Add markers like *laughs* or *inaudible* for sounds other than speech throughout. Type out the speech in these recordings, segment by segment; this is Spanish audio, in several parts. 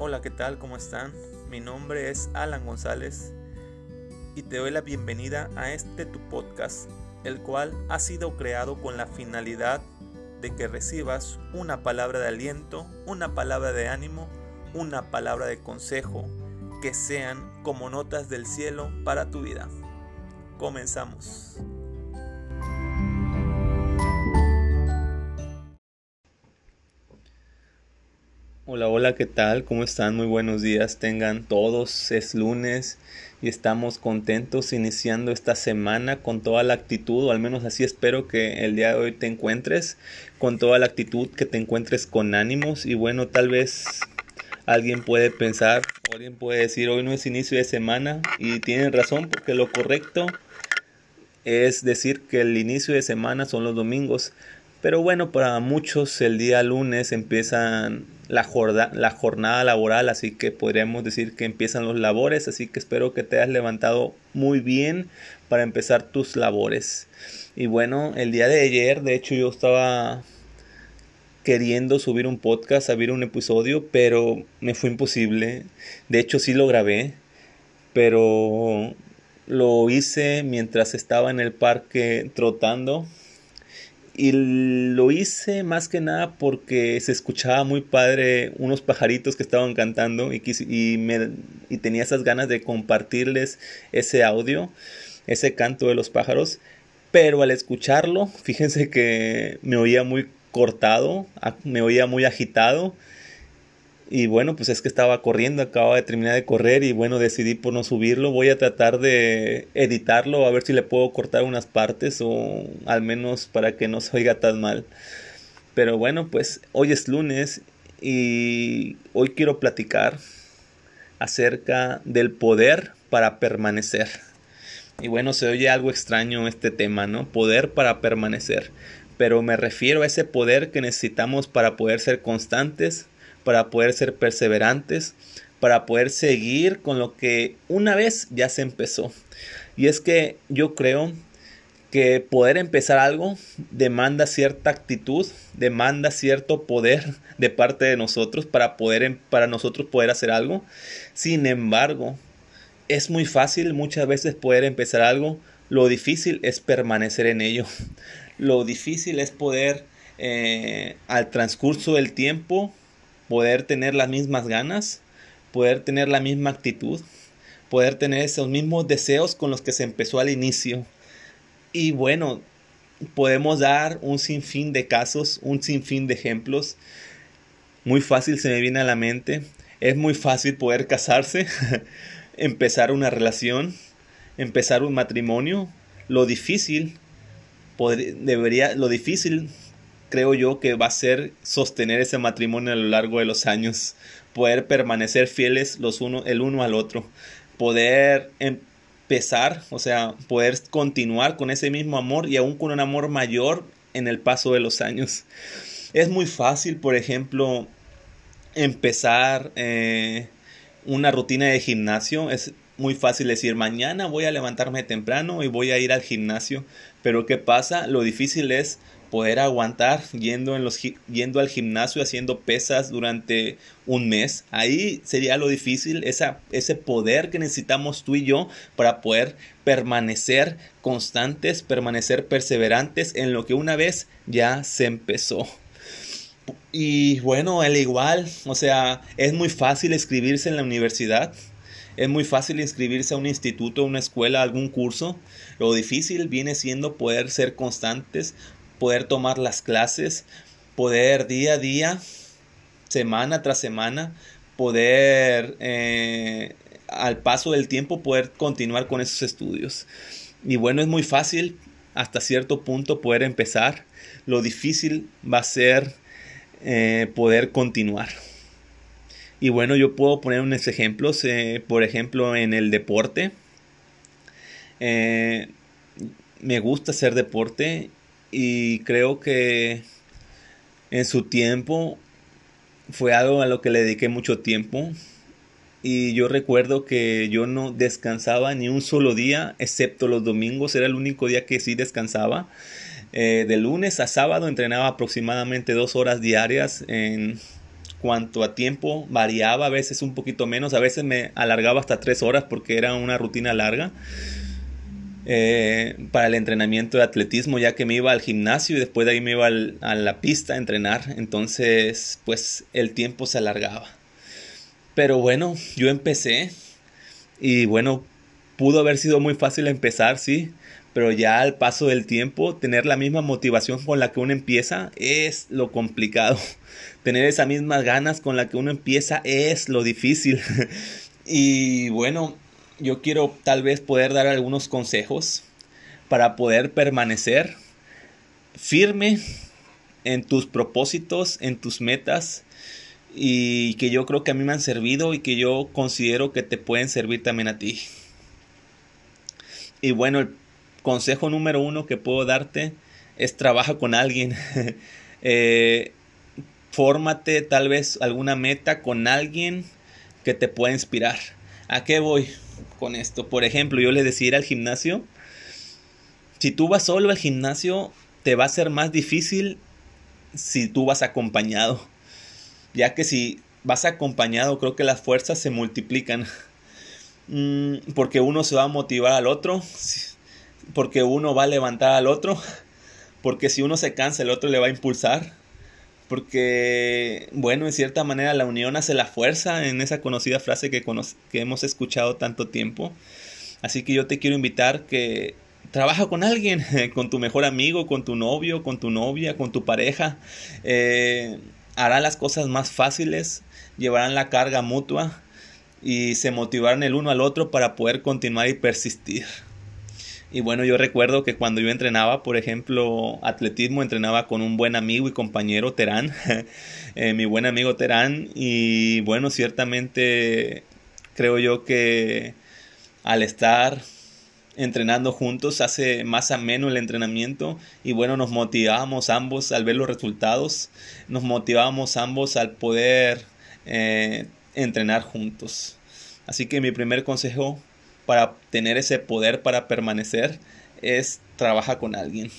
Hola, ¿qué tal? ¿Cómo están? Mi nombre es Alan González y te doy la bienvenida a este tu podcast, el cual ha sido creado con la finalidad de que recibas una palabra de aliento, una palabra de ánimo, una palabra de consejo, que sean como notas del cielo para tu vida. Comenzamos. Hola, hola, ¿qué tal? ¿Cómo están? Muy buenos días. Tengan todos. Es lunes y estamos contentos iniciando esta semana con toda la actitud, o al menos así espero que el día de hoy te encuentres con toda la actitud, que te encuentres con ánimos y bueno, tal vez alguien puede pensar, alguien puede decir, hoy no es inicio de semana y tienen razón porque lo correcto es decir que el inicio de semana son los domingos. Pero bueno, para muchos el día lunes empiezan la, jornada, la jornada laboral, así que podríamos decir que empiezan los labores, así que espero que te hayas levantado muy bien para empezar tus labores. Y bueno, el día de ayer, de hecho yo estaba queriendo subir un podcast, subir un episodio, pero me fue imposible. De hecho sí lo grabé, pero lo hice mientras estaba en el parque trotando y lo hice más que nada porque se escuchaba muy padre unos pajaritos que estaban cantando y, y, me, y tenía esas ganas de compartirles ese audio, ese canto de los pájaros. Pero al escucharlo, fíjense que me oía muy cortado, me oía muy agitado y bueno, pues es que estaba corriendo, acababa de terminar de correr y bueno, decidí por no subirlo. Voy a tratar de editarlo, a ver si le puedo cortar unas partes o al menos para que no se oiga tan mal. Pero bueno, pues hoy es lunes y hoy quiero platicar acerca del poder para permanecer. Y bueno, se oye algo extraño este tema, ¿no? Poder para permanecer. Pero me refiero a ese poder que necesitamos para poder ser constantes, para poder ser perseverantes, para poder seguir con lo que una vez ya se empezó. Y es que yo creo que poder empezar algo demanda cierta actitud, demanda cierto poder *laughs* de parte de nosotros para poder em, para nosotros poder hacer algo. Sin embargo, es muy fácil muchas veces poder empezar algo, lo difícil es permanecer en ello. *laughs* Lo difícil es poder eh, al transcurso del tiempo poder tener las mismas ganas, poder tener la misma actitud, poder tener esos mismos deseos con los que se empezó al inicio. Y bueno, podemos dar un sinfín de casos, un sinfín de ejemplos. Muy fácil se me viene a la mente. Es muy fácil poder casarse, *laughs* empezar una relación, empezar un matrimonio. Lo difícil debería, lo difícil creo yo que va a ser sostener ese matrimonio a lo largo de los años, poder permanecer fieles los uno, el uno al otro, poder empezar, o sea, poder continuar con ese mismo amor y aún con un amor mayor en el paso de los años. Es muy fácil, por ejemplo, empezar eh, una rutina de gimnasio. Es muy fácil decir, mañana voy a levantarme temprano y voy a ir al gimnasio. Pero ¿qué pasa? Lo difícil es poder aguantar yendo, en los, yendo al gimnasio haciendo pesas durante un mes. Ahí sería lo difícil, esa, ese poder que necesitamos tú y yo para poder permanecer constantes, permanecer perseverantes en lo que una vez ya se empezó. Y bueno, al igual, o sea, es muy fácil escribirse en la universidad. Es muy fácil inscribirse a un instituto, a una escuela, a algún curso. Lo difícil viene siendo poder ser constantes, poder tomar las clases, poder día a día, semana tras semana, poder eh, al paso del tiempo poder continuar con esos estudios. Y bueno, es muy fácil hasta cierto punto poder empezar. Lo difícil va a ser eh, poder continuar. Y bueno, yo puedo poner unos ejemplos, eh, por ejemplo, en el deporte. me gusta hacer deporte y creo que en su tiempo fue algo a lo que le dediqué mucho tiempo. Y yo recuerdo que yo no descansaba ni un solo día excepto los domingos. Era el único día que sí descansaba. Eh, de lunes a sábado entrenaba aproximadamente dos horas diarias en cuanto a tiempo. Variaba, a veces un poquito menos, a veces me alargaba hasta tres horas porque era una rutina larga. Eh, para el entrenamiento de atletismo, ya que me iba al gimnasio y después de ahí me iba a la pista a entrenar. Entonces, pues el tiempo se alargaba. Pero bueno, yo empecé y bueno, pudo haber sido muy fácil empezar, sí, pero ya al paso del tiempo, tener la misma motivación con la que uno empieza es lo complicado. *laughs* Tener esas mismas ganas con la que uno empieza es lo difícil. *laughs* y bueno, yo quiero tal vez poder dar algunos consejos para poder permanecer firme en tus propósitos, en tus metas y que yo creo que a mí me han servido y que yo considero que te pueden servir también a ti. Y bueno, el consejo número uno que puedo darte es trabaja con alguien. *laughs* eh, fórmate tal vez alguna meta con alguien que te pueda inspirar. ¿A qué voy? Con esto. Por ejemplo, yo les decía ir al gimnasio. Si tú vas solo al gimnasio, te va a ser más difícil si tú vas acompañado. Ya que si vas acompañado, creo que las fuerzas se multiplican. Mm, porque uno se va a motivar al otro. Porque uno va a levantar al otro. Porque si uno se cansa, el otro le va a impulsar porque, bueno, en cierta manera la unión hace la fuerza en esa conocida frase que, que hemos escuchado tanto tiempo. Así que yo te quiero invitar que trabaja con alguien, *laughs* con tu mejor amigo, con tu novio, con tu novia, con tu pareja. Eh, hará las cosas más fáciles, llevarán la carga mutua y se motivarán el uno al otro para poder continuar y persistir. Y bueno, yo recuerdo que cuando yo entrenaba, por ejemplo, atletismo, entrenaba con un buen amigo y compañero Terán, *laughs* eh, mi buen amigo Terán, y bueno, ciertamente creo yo que al estar entrenando juntos hace más ameno el entrenamiento y bueno, nos motivábamos ambos al ver los resultados, nos motivábamos ambos al poder eh, entrenar juntos. Así que mi primer consejo para tener ese poder para permanecer es trabaja con alguien.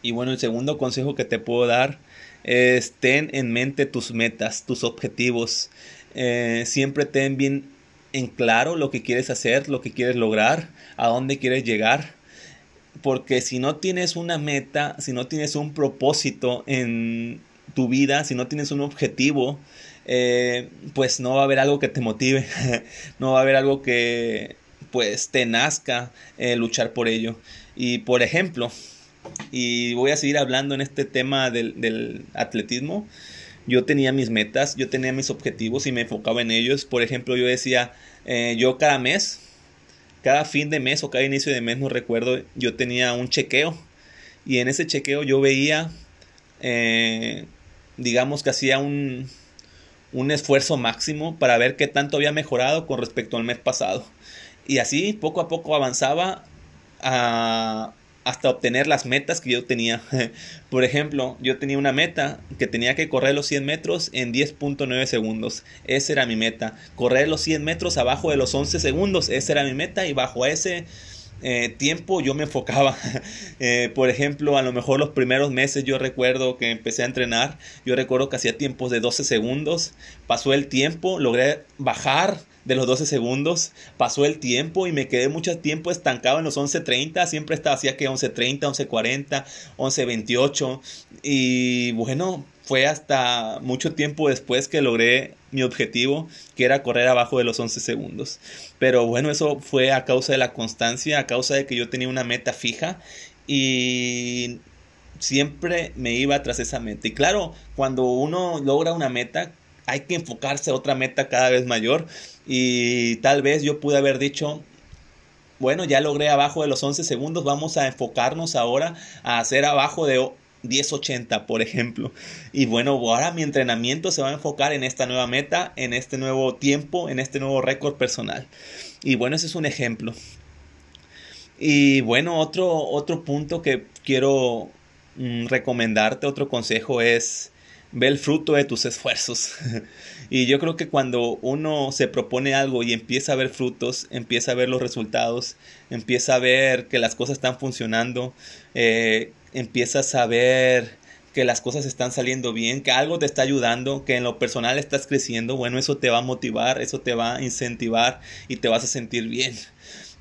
Y bueno, el segundo consejo que te puedo dar es ten en mente tus metas, tus objetivos. Eh, siempre ten bien en claro lo que quieres hacer, lo que quieres lograr, a dónde quieres llegar. Porque si no tienes una meta, si no tienes un propósito en tu vida, si no tienes un objetivo, eh, pues no va a haber algo que te motive, *laughs* no va a haber algo que pues te nazca eh, luchar por ello. Y por ejemplo, y voy a seguir hablando en este tema del, atletismo, yo tenía mis metas, yo tenía mis objetivos y me enfocaba en ellos. Por ejemplo, yo decía, eh, yo cada mes, cada fin de mes o cada inicio de mes, no recuerdo, yo tenía un chequeo. Y en ese chequeo yo veía, digamos que hacía un, un esfuerzo máximo para ver qué tanto había mejorado con respecto al mes pasado. Y así poco a poco avanzaba hasta obtener las metas que yo tenía. *laughs* Por ejemplo, yo tenía una meta que tenía que correr los 100 metros en 10.9 segundos. Esa era mi meta. Correr los 100 metros abajo de los 11 segundos. Esa era mi meta y bajo ese eh, tiempo yo me enfocaba. *laughs* Eh, por ejemplo, a lo mejor los primeros meses yo recuerdo que empecé a entrenar, yo recuerdo que hacía tiempos de 12 segundos, pasó el tiempo, logré bajar de los 12 segundos, pasó el tiempo y me quedé mucho tiempo estancado en los 11.30, siempre estaba hacía que 11.30, 11.40, 11.28 y bueno, fue hasta mucho tiempo después que logré mi objetivo, que era correr abajo de los 11 segundos. Pero bueno, eso fue a causa de la constancia, a causa de que yo tenía una meta fija y siempre me iba tras esa meta. Y claro, cuando uno logra una meta, hay que enfocarse a otra meta cada vez mayor. Y tal vez yo pude haber dicho, bueno, ya logré abajo de los 11 segundos, vamos a enfocarnos ahora a hacer abajo de 1080, por ejemplo. Y bueno, ahora mi entrenamiento se va a enfocar en esta nueva meta, en este nuevo tiempo, en este nuevo récord personal. Y bueno, ese es un ejemplo. Y bueno, otro, otro punto que quiero mm, recomendarte, otro consejo es ve el fruto de tus esfuerzos. *laughs* y yo creo que cuando uno se propone algo y empieza a ver frutos, empieza a ver los resultados, empieza a ver que las cosas están funcionando, eh, empiezas a ver que las cosas están saliendo bien, que algo te está ayudando, que en lo personal estás creciendo, bueno, eso te va a motivar, eso te va a incentivar y te vas a sentir bien.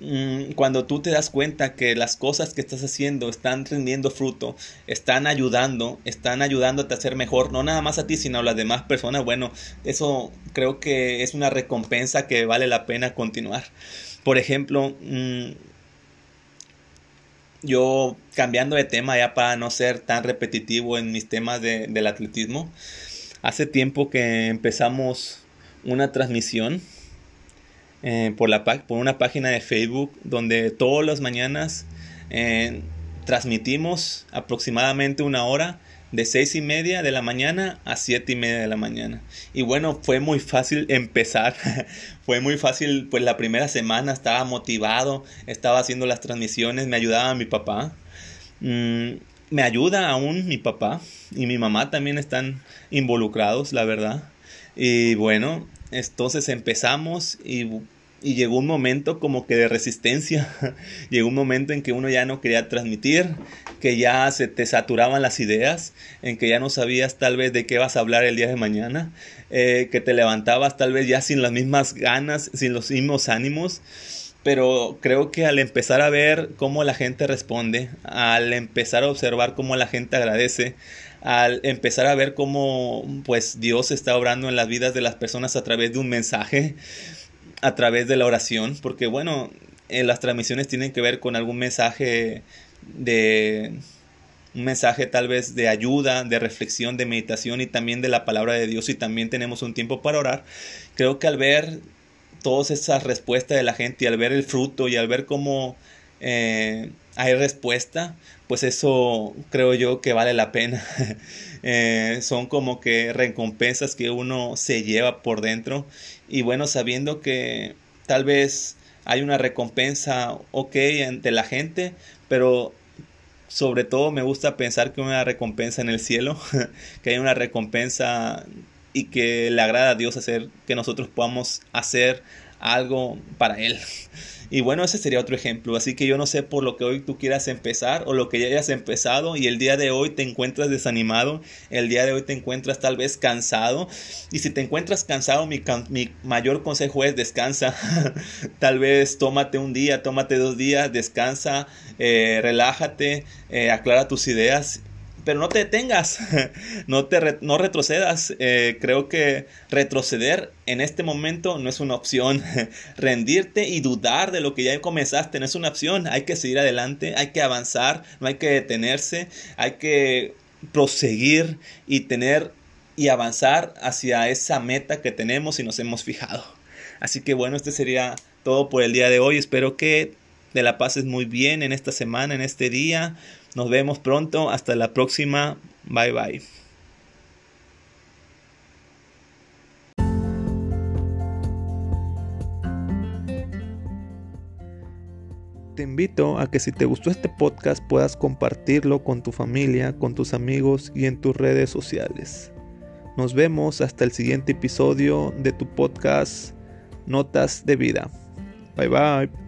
Mm, cuando tú te das cuenta que las cosas que estás haciendo están rindiendo fruto, están ayudando, están ayudándote a ser mejor, no nada más a ti, sino a las demás personas, bueno, eso creo que es una recompensa que vale la pena continuar. Por ejemplo, mm, yo cambiando de tema ya para no ser tan repetitivo en mis temas del atletismo, hace tiempo que empezamos una transmisión eh, por, la, por una página de Facebook donde todas las mañanas eh, transmitimos aproximadamente una hora de seis y media de la mañana a siete y media de la mañana. Y bueno, fue muy fácil *laughs* empezar. fue muy fácil, pues la primera semana estaba motivado, estaba haciendo las transmisiones, me ayudaba mi papá. Mm, me ayuda aún mi papá y mi mamá también están involucrados, la verdad. Y bueno, entonces empezamos y y llegó un momento como que de resistencia, *laughs* llegó un momento en que uno ya no quería transmitir, que ya se te saturaban las ideas, en que ya no sabías tal vez de qué vas a hablar el día de mañana, eh, que te levantabas tal vez ya sin las mismas ganas, sin los mismos ánimos. Pero creo que al empezar a ver cómo la gente responde, al empezar a observar cómo la gente agradece, al empezar a ver cómo pues Dios está obrando en las vidas de las personas a través de un mensaje, a través de la oración, porque bueno, en las transmisiones tienen que ver con algún mensaje de un mensaje tal vez de ayuda, de reflexión, de meditación y también de la palabra de Dios y también tenemos un tiempo para orar. Creo que al ver todas esas respuestas de la gente y al ver el fruto y al ver cómo eh, hay respuesta, pues eso creo yo que vale la pena. *laughs* Eh, son como que recompensas que uno se lleva por dentro y bueno, sabiendo que tal vez hay una recompensa ok ante la gente, pero sobre todo me gusta pensar que hay una recompensa en el cielo, *laughs* que hay una recompensa y que le agrada a Dios hacer que nosotros podamos hacer algo para Él. Y bueno, ese sería otro ejemplo. Así que yo no sé por lo que hoy tú quieras empezar o lo que ya hayas empezado y el día de hoy te encuentras desanimado, el día de hoy te encuentras tal vez cansado. Y si te encuentras cansado, mi, mi mayor consejo es descansa. *laughs* tal vez tómate un día, tómate dos días, descansa, eh, relájate, eh, aclara tus ideas pero no te detengas, *laughs* no, te no retrocedas. Eh, creo que retroceder en este momento no es una opción. *laughs* Rendirte y dudar de lo que ya comenzaste no es una opción. Hay que seguir adelante, hay que avanzar, no hay que detenerse, hay que proseguir y tener y avanzar hacia esa meta que tenemos y nos hemos fijado. Así que bueno, este sería todo por el día de hoy. Espero que te la pases muy bien en esta semana, en este día. Nos vemos pronto. Hasta la próxima. Bye bye. Te invito a que si te gustó este podcast puedas compartirlo con tu familia, con tus amigos y en tus redes sociales. Nos vemos hasta el siguiente episodio de tu podcast Notas de Vida. Bye bye.